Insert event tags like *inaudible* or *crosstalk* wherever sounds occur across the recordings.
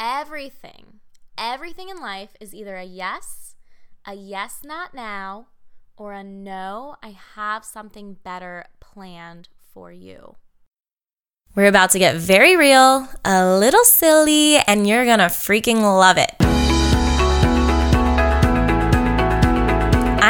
everything, everything in life is either a yes, a yes, not now, or a no, I have something better planned for you. We're about to get very real, a little silly, and you're gonna freaking love it.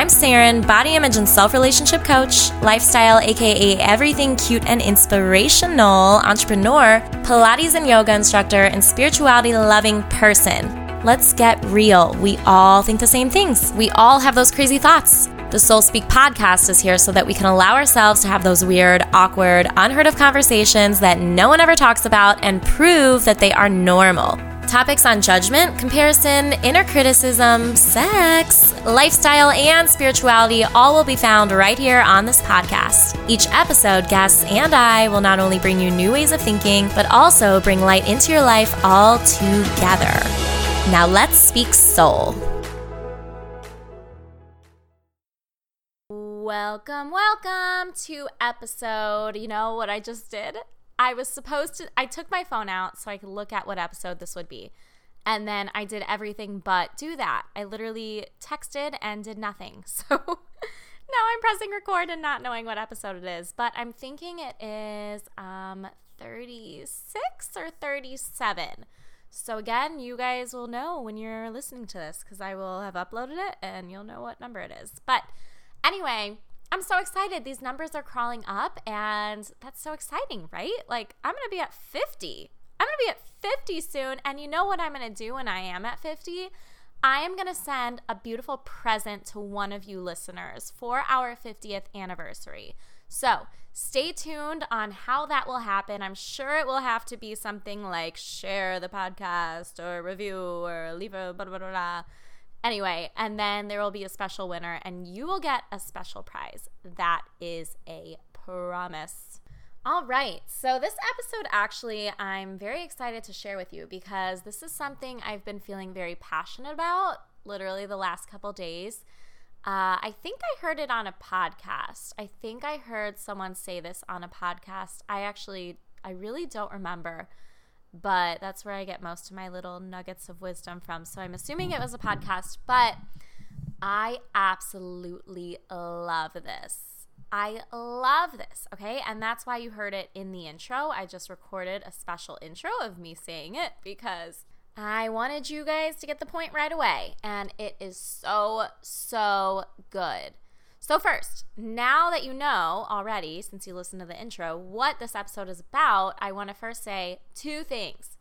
I'm Saren, body image and self relationship coach, lifestyle, aka everything cute and inspirational, entrepreneur, Pilates and yoga instructor, and spirituality loving person. Let's get real. We all think the same things. We all have those crazy thoughts. The Soul Speak podcast is here so that we can allow ourselves to have those weird, awkward, unheard of conversations that no one ever talks about and prove that they are normal. Topics on judgment, comparison, inner criticism, sex, lifestyle, and spirituality all will be found right here on this podcast. Each episode, guests and I will not only bring you new ways of thinking, but also bring light into your life all together. Now let's speak soul. Welcome, welcome to episode. You know what I just did? I was supposed to, I took my phone out so I could look at what episode this would be. And then I did everything but do that. I literally texted and did nothing. *laughs* So now I'm pressing record and not knowing what episode it is. But I'm thinking it is um, 36 or 37. So again, you guys will know when you're listening to this because I will have uploaded it and you'll know what number it is. But Anyway, I'm so excited. These numbers are crawling up, and that's so exciting, right? Like, I'm going to be at 50. I'm going to be at 50 soon. And you know what I'm going to do when I am at 50? I am going to send a beautiful present to one of you listeners for our 50th anniversary. So stay tuned on how that will happen. I'm sure it will have to be something like share the podcast or review or leave a blah, blah, blah, blah. Anyway, and then there will be a special winner, and you will get a special prize. That is a promise. All right, so this episode actually I'm very excited to share with you because this is something I've been feeling very passionate about literally the last couple days. Uh, I think I heard it on a podcast. I think I heard someone say this on a podcast. I actually, I really don't remember but that's where I get most of my little nuggets of wisdom from. So I'm assuming it was a podcast, but I absolutely love this. I love this, okay? And that's why you heard it in the intro. I just recorded a special intro of me saying it because I wanted you guys to get the point right away. And it is so, so good. So, first, now that you know already, since you listened to the intro, what this episode is about, I want to first say two things.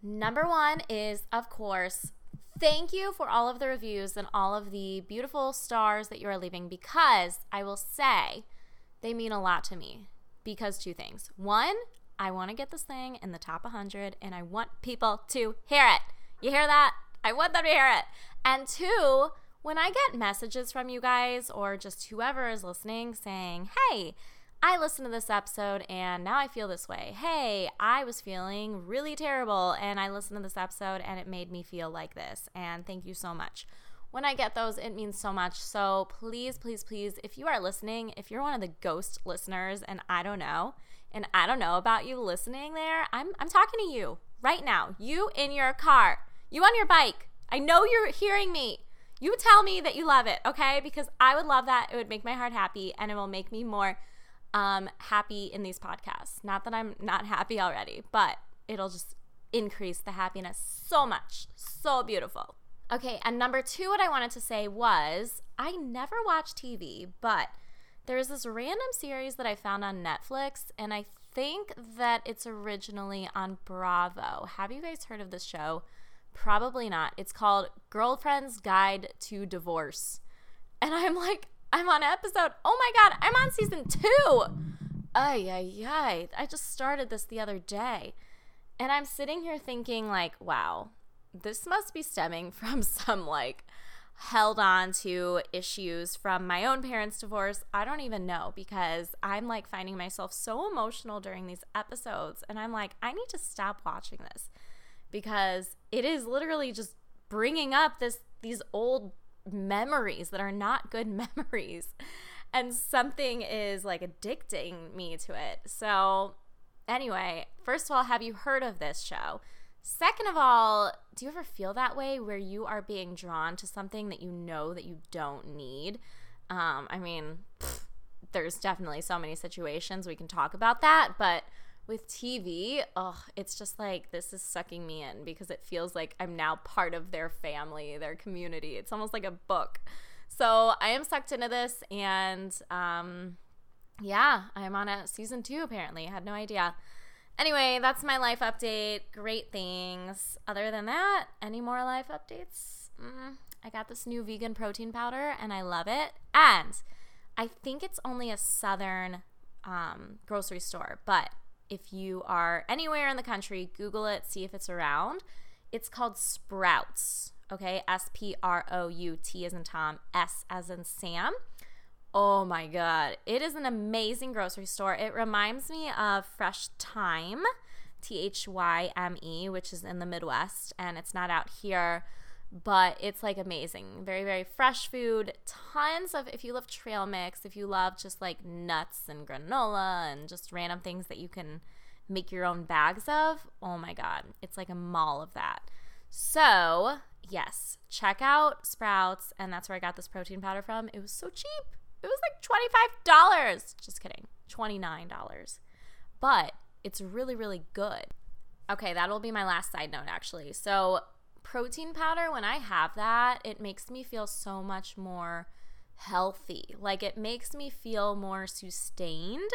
Number one is, of course, thank you for all of the reviews and all of the beautiful stars that you are leaving because I will say they mean a lot to me. Because two things. One, I want to get this thing in the top 100 and I want people to hear it. You hear that? I want them to hear it. And two, when I get messages from you guys or just whoever is listening saying, hey, I listened to this episode and now I feel this way. Hey, I was feeling really terrible and I listened to this episode and it made me feel like this. And thank you so much. When I get those, it means so much. So please, please, please, if you are listening, if you're one of the ghost listeners and I don't know, and I don't know about you listening there, I'm, I'm talking to you right now. You in your car, you on your bike. I know you're hearing me. You tell me that you love it, okay? Because I would love that. It would make my heart happy and it will make me more um, happy in these podcasts. Not that I'm not happy already, but it'll just increase the happiness so much. So beautiful. Okay, and number two, what I wanted to say was I never watch TV, but there's this random series that I found on Netflix, and I think that it's originally on Bravo. Have you guys heard of this show? Probably not. It's called Girlfriend's Guide to Divorce. And I'm like, I'm on episode. Oh my God, I'm on season two. Ay, ay, ay. I just started this the other day. And I'm sitting here thinking, like, wow, this must be stemming *laughs* from some, like, held on to issues from my own parents' divorce. I don't even know because I'm like finding myself so emotional during these episodes. And I'm like, I need to stop watching this because it is literally just bringing up this these old memories that are not good *laughs* memories. And something is like addicting me to it. So anyway first of all have you heard of this show? Second of all, do you ever feel that way where you are being drawn to something that you know that you don't need? Um, I mean, pfft, there's definitely so many situations we can talk about that, but with TV, oh, it's just like this is sucking me in because it feels like I'm now part of their family, their community. It's almost like a book. So I am sucked into this, and um, yeah, I'm on a season two apparently. I had no idea. Anyway, that's my life update. Great things. Other than that, any more life updates? Mm, I got this new vegan protein powder and I love it. And I think it's only a southern um, grocery store, but if you are anywhere in the country, Google it, see if it's around. It's called Sprouts. Okay, S P R O U T as in Tom, S as in Sam. Oh my God. It is an amazing grocery store. It reminds me of Fresh Thyme, T H Y M E, which is in the Midwest, and it's not out here, but it's like amazing. Very, very fresh food. Tons of, if you love trail mix, if you love just like nuts and granola and just random things that you can make your own bags of, oh my God. It's like a mall of that. So, yes, check out Sprouts, and that's where I got this protein powder from. It was so cheap. It was like $25. Just kidding. $29. But it's really, really good. Okay, that'll be my last side note actually. So, protein powder, when I have that, it makes me feel so much more healthy. Like, it makes me feel more sustained.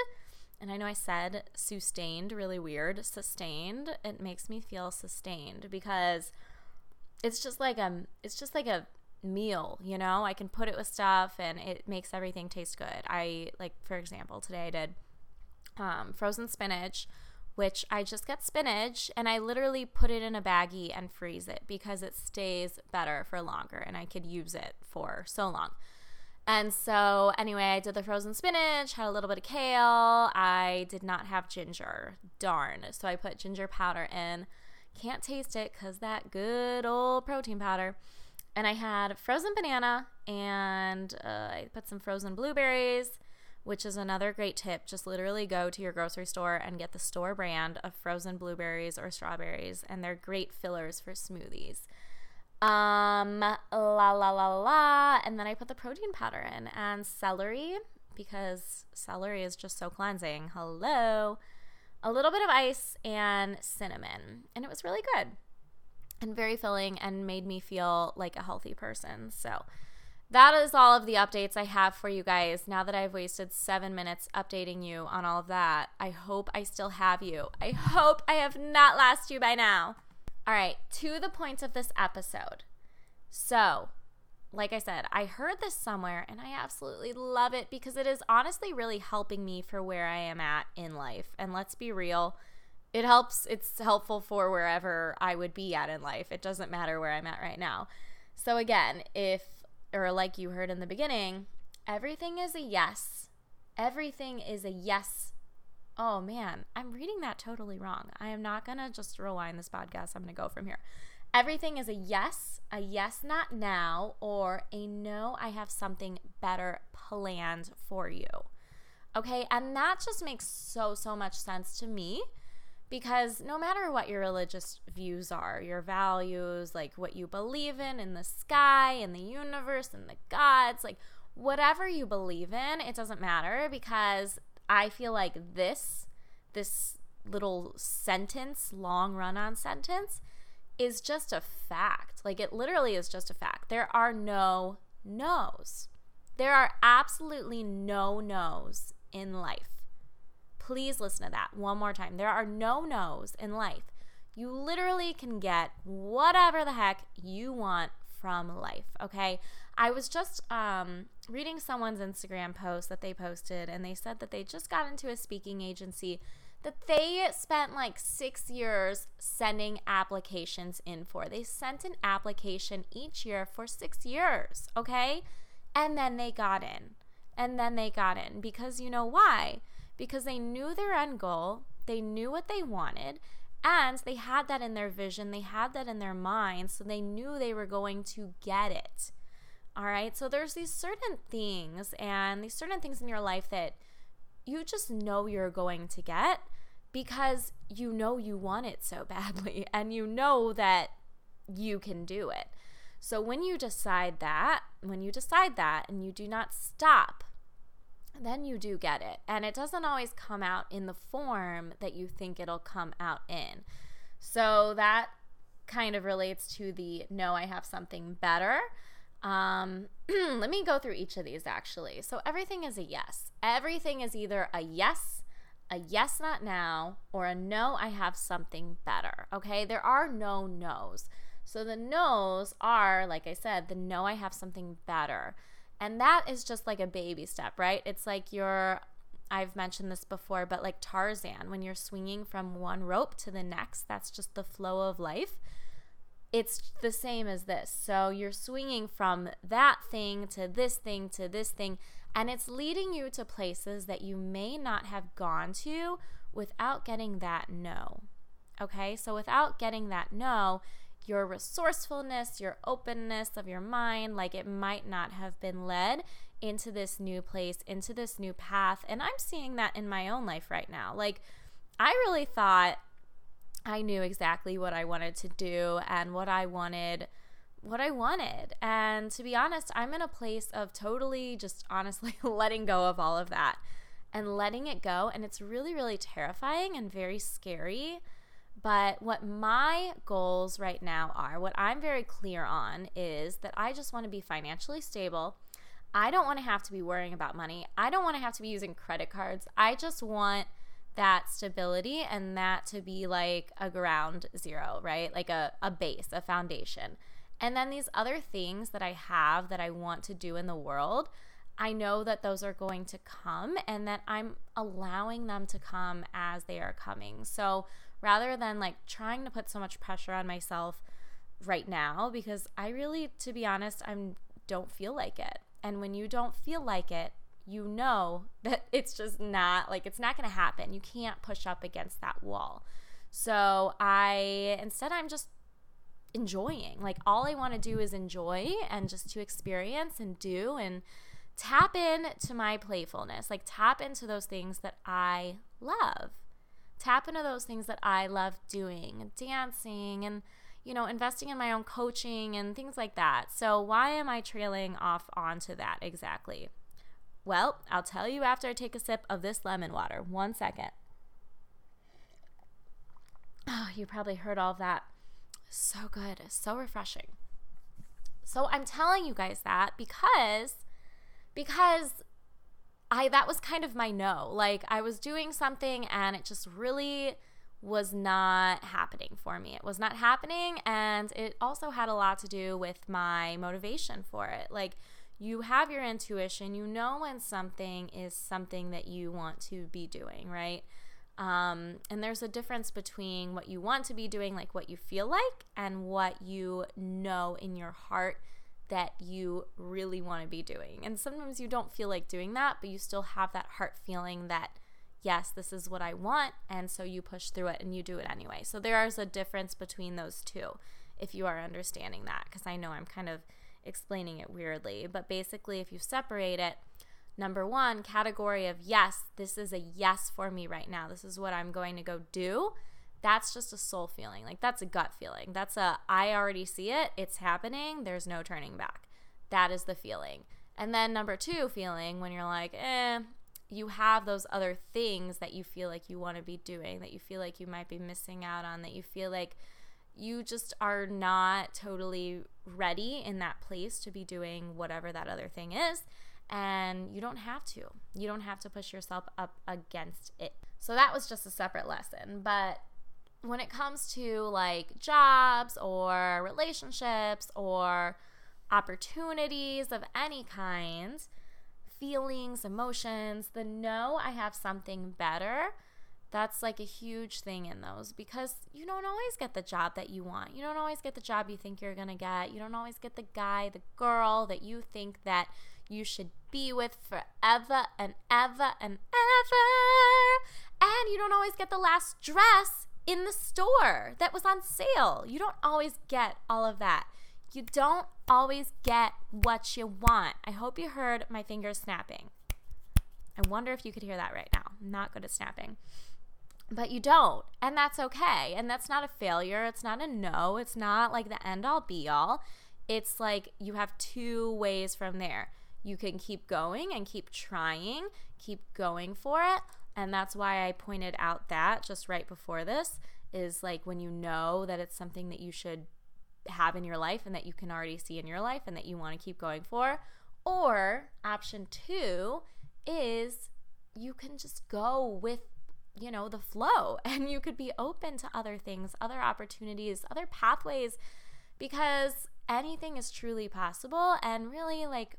And I know I said sustained really weird. Sustained. It makes me feel sustained because it's just like a it's just like a meal, you know? I can put it with stuff and it makes everything taste good. I like for example, today I did um, frozen spinach, which I just get spinach and I literally put it in a baggie and freeze it because it stays better for longer and I could use it for so long. And so, anyway, I did the frozen spinach, had a little bit of kale. I did not have ginger. Darn. So, I put ginger powder in. Can't taste it because that good old protein powder. And I had frozen banana and uh, I put some frozen blueberries, which is another great tip. Just literally go to your grocery store and get the store brand of frozen blueberries or strawberries, and they're great fillers for smoothies. Um, la la la la. And then I put the protein powder in and celery because celery is just so cleansing. Hello. A little bit of ice and cinnamon, and it was really good and very filling and made me feel like a healthy person. So, that is all of the updates I have for you guys. Now that I've wasted seven minutes updating you on all of that, I hope I still have you. I hope I have not lost you by now. All right, to the points of this episode. So, like I said, I heard this somewhere and I absolutely love it because it is honestly really helping me for where I am at in life. And let's be real, it helps it's helpful for wherever i would be at in life it doesn't matter where i'm at right now so again if or like you heard in the beginning everything is a yes. Everything is a yes. Oh man i'm reading that totally wrong. I am not gonna just rewind this podcast. I'm gonna go from here. Everything is a yes a yes not now or a no i have something better planned for you. Okay and that just makes so so much sense to me because no matter what your religious views are, your values, like what you believe in, in the sky, in the universe, in the gods, like whatever you believe in, it doesn't matter because I feel like this, this little sentence, long run on sentence, is just a fact. Like it literally is just a fact. There are no no's. There are absolutely no no's in life. Please listen to that one more time. There are no no's in life. You literally can get whatever the heck you want from life, okay? I was just um, reading someone's Instagram post that they posted, and they said that they just got into a speaking agency that they spent like six years sending applications in for. They sent an application each year for six years, okay? And then they got in. And then they got in because you know why? Because they knew their end goal, they knew what they wanted, and they had that in their vision, they had that in their mind, so they knew they were going to get it. All right, so there's these certain things and these certain things in your life that you just know you're going to get. because you know you want it so *laughs* badly and you know that you can do it. So when you decide that, when you decide that and you do not stop, then you do get it. And it doesn't always come out in the form that you think it'll come out in. So that kind of relates to the no, I have something better. Um, *clears throat* let me go through each of these actually. So everything is a yes. Everything is either a yes, a yes, not now, or a no, I have something better. Okay. There are no no's. So the no's are, like I said, the no, I have something better. And that is just like a baby step, right? It's like you're, I've mentioned this before, but like Tarzan, when you're swinging from one rope to the next, that's just the flow of life it's the same as this. So you're swinging from that thing to this thing to this thing, and it's leading you to places that you may not have gone to without getting that no. Okay, so without getting that no, your resourcefulness, your openness of your mind, like it might not have been led into this new place, into this new path. And I'm seeing that in my own life right now. Like, I really thought I knew exactly what I wanted to do and what I wanted what I wanted. And to be honest, I'm in a place of totally just *laughs* honestly letting go of all of that and letting it go and it's really really terrifying and very scary. But what my goals right now are, what I'm very clear on is that I just want to be financially stable. I don't want to have to be worrying about money. I don't want to have to be using credit cards. I just want that stability and that to be like a ground zero, right? Like a, a base, a foundation. And then these other things that I have that I want to do in the world, I know that those are going to come and that I'm allowing them to come as they are coming. So rather than like trying to put so much pressure on myself right now, because I really, to be honest, I don't feel like it. And when you don't feel like it, you know *laughs* that it's just not like it's not going to happen. You can't push up against that wall. So I instead I'm just enjoying. Like all I want to do is enjoy and just to experience and do and tap in to my playfulness. Like tap into those things that I love. Tap into those things that I love doing, dancing and you know, investing in my own coaching and things like that. So why am I trailing off onto that exactly? Well, I'll tell you after I take a sip of this lemon water. One second. Oh, you probably heard all of that. So good, so refreshing. So I'm telling you guys that because because I that was kind of my no. Like I was doing something and it just really was not happening for me. It was not happening and it also had a lot to do with my motivation for it. Like you have your intuition. You know when something is something that you want to be doing, right? Um, and there's a difference between what you want to be doing, like what you feel like, and what you know in your heart that you really want to be doing. And sometimes you don't feel like doing that, but you still have that heart feeling that, yes, this is what I want. And so you push through it and you do it anyway. So there is a difference between those two if you are understanding that, because I know I'm kind of explaining it weirdly. But basically, if you separate it, number one, category of yes, this is a yes for me right now. This is what I'm going to go do. That's just a soul feeling. Like that's a gut feeling. That's a I already see it. It's happening. There's no turning back. That is the feeling. And then number two feeling when you're like, eh, you have those other things that you feel like you want to be doing, that you feel like you might be missing out on, that you feel like you just are not totally ready in that place to be doing whatever that other thing is. And you don't have to. You don't have to push yourself up against it. So that was just a separate lesson. But when it comes to like jobs or relationships or opportunities of any kind, feelings, emotions, the no, I have something better that's like a huge thing in those because you don't always get the job that you want. You don't always get the job you think you're going to get. You don't always get the guy, the girl that you think that you should be with forever and ever and ever. And you don't always get the last dress in the store that was on sale. You don't always get all of that. You don't always get what you want. I hope you heard my fingers snapping. I wonder if you could hear that right now. I'm not good at snapping. but you don't. And that's okay. And that's not a failure. It's not a no. It's not like the end all be all. It's like you have two ways from there. You can keep going and keep trying, keep going for it. And that's why I pointed out that just right before this is like when you know that it's something that you should have in your life and that you can already see in your life and that you want to keep going for. Or option two is you can just go with you know the flow *laughs* and you could be open to other things other opportunities other pathways because anything is truly possible and really like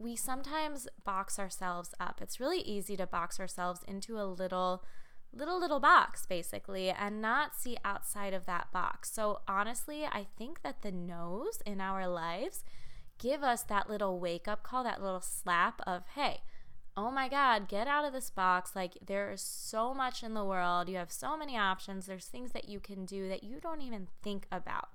we sometimes box ourselves up it's really easy to box ourselves into a little little little box basically and not see outside of that box so honestly i think that the no's in our lives give us that little wake up call that little slap of hey oh my God, get out of this box. Like, there is so much in the world. You have so many options. There's things that you can do that you don't even think about.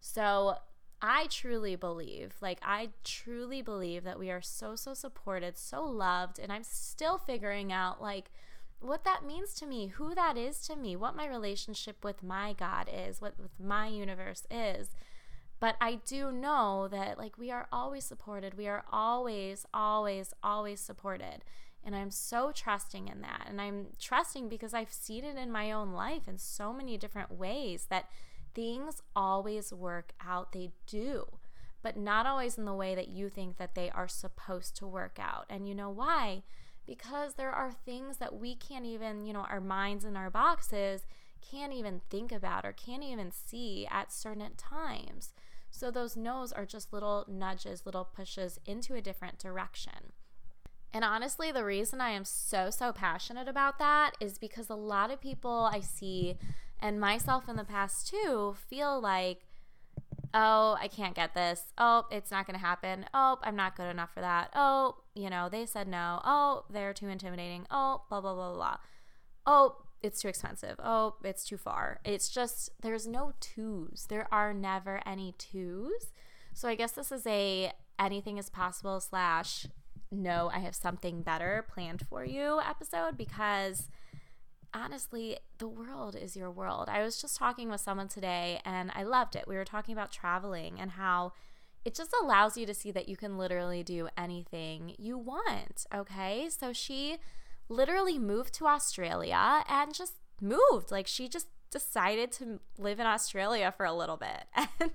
So, I truly believe, like, I truly believe that we are so, so supported, so loved. And I'm still figuring out, like, what that means to me, who that is to me, what my relationship with my God is, what with my universe is. But I do know that like we are always supported. We are always, always, always supported. And I'm so trusting in that. And I'm trusting because I've seen it in my own life in so many different ways that things always work out. They do, but not always in the way that you think that they are supposed to work out. And you know why? Because there are things that we can't even, you know, our minds and our boxes can't even think about or can't even see at certain times. So those no's are just little nudges, little pushes into a different direction. And honestly, the reason I am so, so passionate about that is because a lot of people I see, and myself in the past too, feel like, oh, I can't get this. Oh, it's not going to happen. Oh, I'm not good enough for that. Oh, you know, they said no. Oh, they're too intimidating. Oh, blah, blah, blah, blah. Oh, it's too expensive. Oh, it's too far. It's just there's no twos. There are never any twos. So I guess this is a anything is possible slash no, I have something better planned for you episode because honestly, the world is your world. I was just talking with someone today and I loved it. We were talking about traveling and how it just allows you to see that you can literally do anything you want. Okay. So she literally moved to Australia and just moved. Like she just decided to live in Australia for a little bit. *laughs* And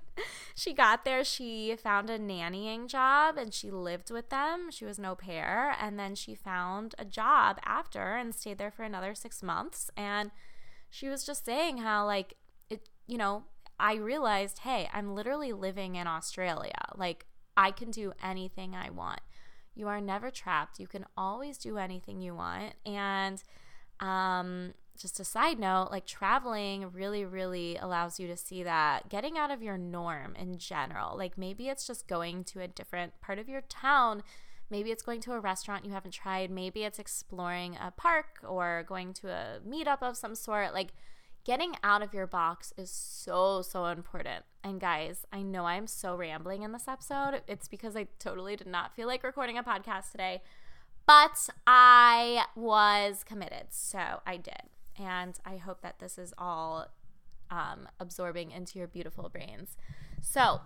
she got there, she found a nannying job and she lived with them. She was no pair. And then she found a job after and stayed there for another six months. And she was just saying how, like, it, you know, I realized, hey, I'm literally living in Australia. Like, I can do anything I want. You are never trapped. You can always do anything you want. And um, just a side note, like traveling really, really allows you to see that getting out of your norm in general. Like maybe it's just going to a different part of your town. Maybe it's going to a restaurant you haven't tried. Maybe it's exploring a park or going to a meetup of some sort. Like getting out of your box is so, so important. And guys, I know I'm so rambling in this episode. It's because I totally did not feel like recording a podcast today, but I was committed. So I did. And I hope that this is all um, absorbing into your beautiful brains. So,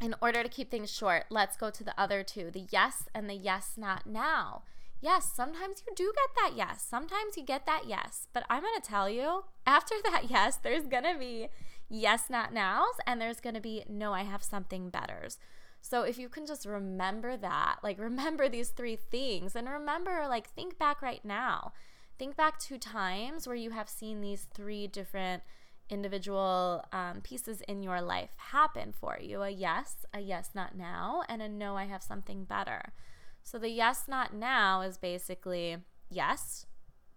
in order to keep things short, let's go to the other two the yes and the yes, not now yes, sometimes you do get that yes. Sometimes you get that yes. But I'm going to tell you, after *laughs* that yes, there's going to be yes, not nows, and there's going to be no, I have something betters. So if you can just remember that, like remember these three things, and remember, like, think back right now. Think back to times where you have seen these three different individual um, pieces in your life happen for you a yes, a yes, not now, and a no, I have something better. So the yes, not now is basically yes,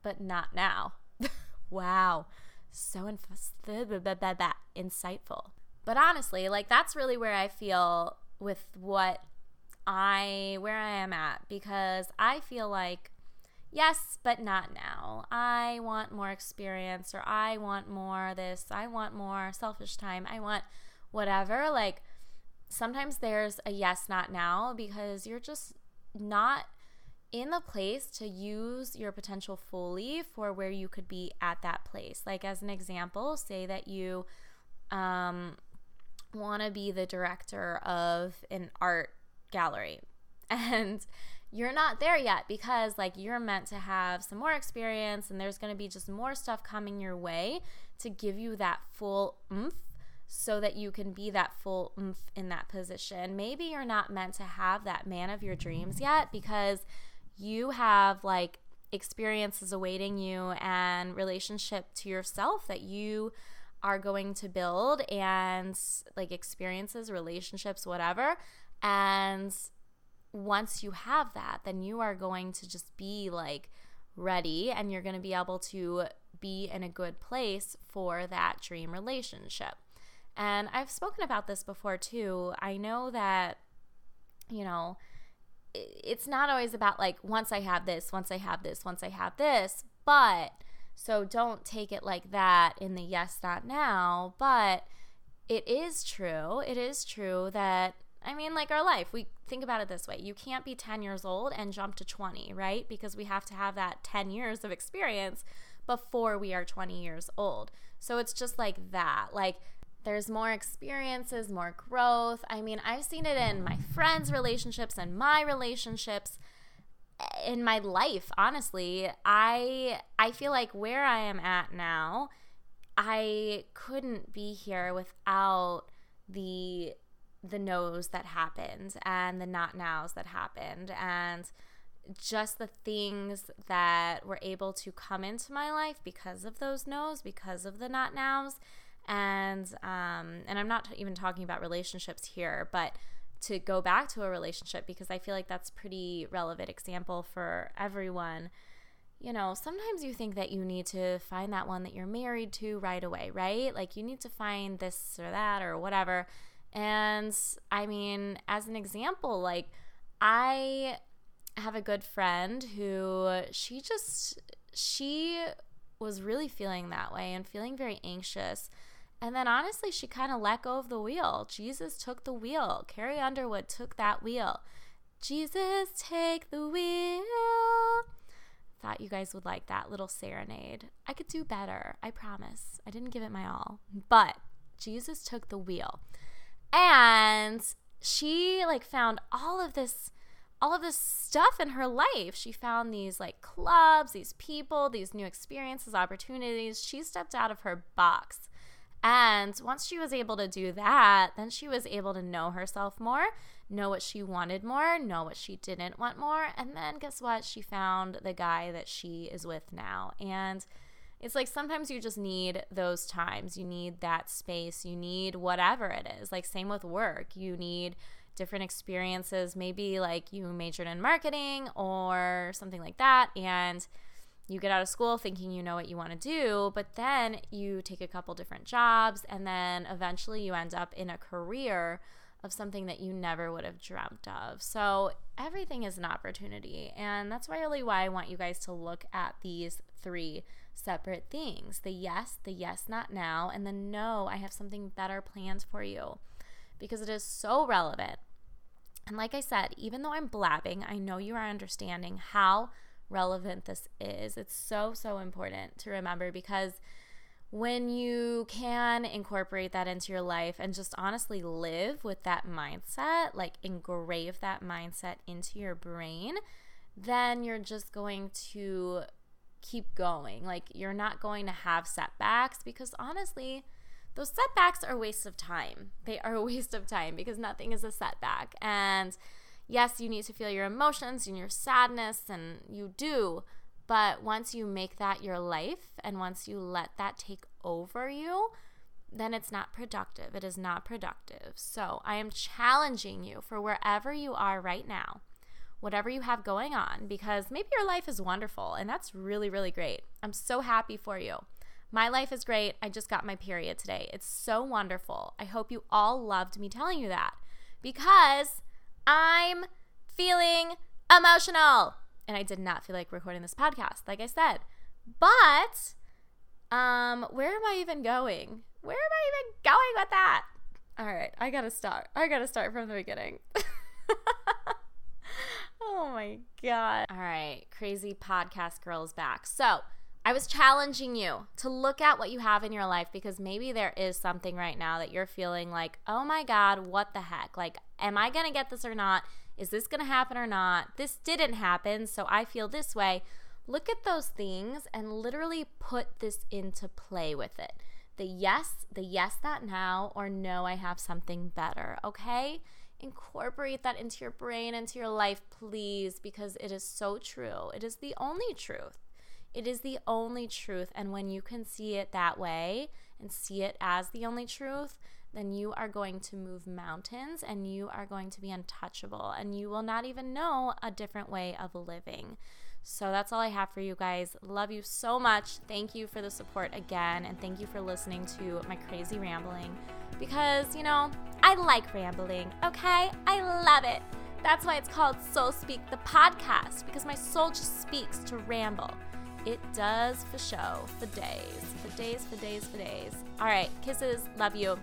but not now. *laughs* wow. So *laughs* insightful. But honestly, like that's really where I feel with what I where I am at because I feel like yes, but not now. I want more experience or I want more this, I want more selfish time. I want whatever. Like sometimes there's a yes, not now because you're just not in the place to use your potential fully for where you could be at that place. Like, as an example, say that you um, want to be the director of an art gallery *laughs* and you're not there yet because like you're meant to have some more experience and there's going to be just more stuff coming your way to give you that full oomph so that you can be that full oomph in that position. Maybe you're not meant to have that man of your dreams yet because you have like experiences awaiting you and relationship to yourself that you are going to build and like experiences, relationships, whatever. And once you have that, then you are going to just be like ready and you're going to be able to be in a good place for that dream relationship. And I've spoken about this before too. I know that, you know, it's not always about like once I have this, once I have this, once I have this, but so don't take it like that in the yes, not now. But it is true. It is true that, I mean, like our life, we think about it this way you can't be 10 years old and jump to 20, right? Because we have to have that 10 years of experience before we are 20 years old. So it's just like that. Like, there's more experiences, more growth. I mean, I've seen it in my friends' relationships and my relationships eh, in my life, honestly. I I feel like where I am at now, I couldn't be here without the the no's that happened and the not nows that happened and just the things that were able to come into my life because of those no's, because of the not nows and um, and I'm not even talking about relationships here, but to go back to a relationship because I feel like that's pretty relevant example for everyone. You know, sometimes you think that you need to find that one that you're married to right away, right? Like you need to find this or that or whatever. And I mean, as an example, like I have a good friend who she just she was really feeling that way and feeling very anxious and then honestly, she kind of let go of the wheel. Jesus took the wheel. Carrie Underwood took that wheel. Jesus, take the wheel. Thought you guys would like that little serenade. I could do better. I promise. I didn't give it my all. But Jesus took the wheel. And she like found all of this all of this stuff in her life. She found these like clubs, these people, these new experiences, opportunities. She stepped out of her box and once she was able to do that, then she was able to know herself more, know what she wanted more, know what she didn't want more. And then guess what? She found the guy that she is with now. And it's like sometimes you just need those times. You need that space. You need whatever it is. Like, same with work. You need different experiences. Maybe like you majored in marketing or something like that. And you get out of school thinking you know what you want to do, but then you take a couple different jobs, and then eventually you end up in a career of something that you never would have dreamt of. So everything is an opportunity. And that's really why I want you guys to look at these three separate things the yes, the yes, not now, and the no, I have something better planned for you because it is so relevant. And like I said, even though I'm blabbing, I know you are understanding how relevant this is. It's so, so important to remember because when you can incorporate that into your life and just honestly live with that mindset, like engrave that mindset into your brain, then you're just going to keep going. Like you're not going to have setbacks because honestly, those setbacks are a waste of time. *laughs* They are a waste of time because nothing is a setback. And yes, you need to feel your emotions and your sadness, and you do. But once you make that your life and once you let that take over you, then it's not productive. It is not productive. So I am challenging you for wherever you are right now, whatever you have going on, because maybe your life is wonderful and that's really, really great. I'm so happy for you. My life is great. I just got my period today. It's so wonderful. I hope you all loved me telling you that because I'm feeling emotional. And I did not feel like recording this podcast, like I said. But um, where am I even going? Where am I even going with that? All right, I gotta start. I gotta start from the beginning. *laughs* Oh my God. All right. Crazy podcast girls back. So, I was challenging you to look at what you have in your life because maybe there is something right now that you're feeling like, oh my God, what the heck? Like, am I going to get this or not? Is this going to happen or not? This didn't happen, so I feel this way. Look at those things and literally put this into play with it. The yes, the yes, that now, or no, I have something better, okay? Incorporate that into your brain, into your life, please, because it is so true. It is the only truth. It is the only truth. And when you can see it that way and see it as the only truth, then you are going to move mountains and you are going to be untouchable and you will not even know a different way of living. So that's all I have for you guys. Love you so much. Thank you for the support again and thank you for listening to my crazy rambling because, you know, I like rambling, okay? I love it. That's why it's called Soul Speak the podcast because my soul just speaks to ramble. It does for show, for days, for days, for days, for days. All right, kisses. Love you.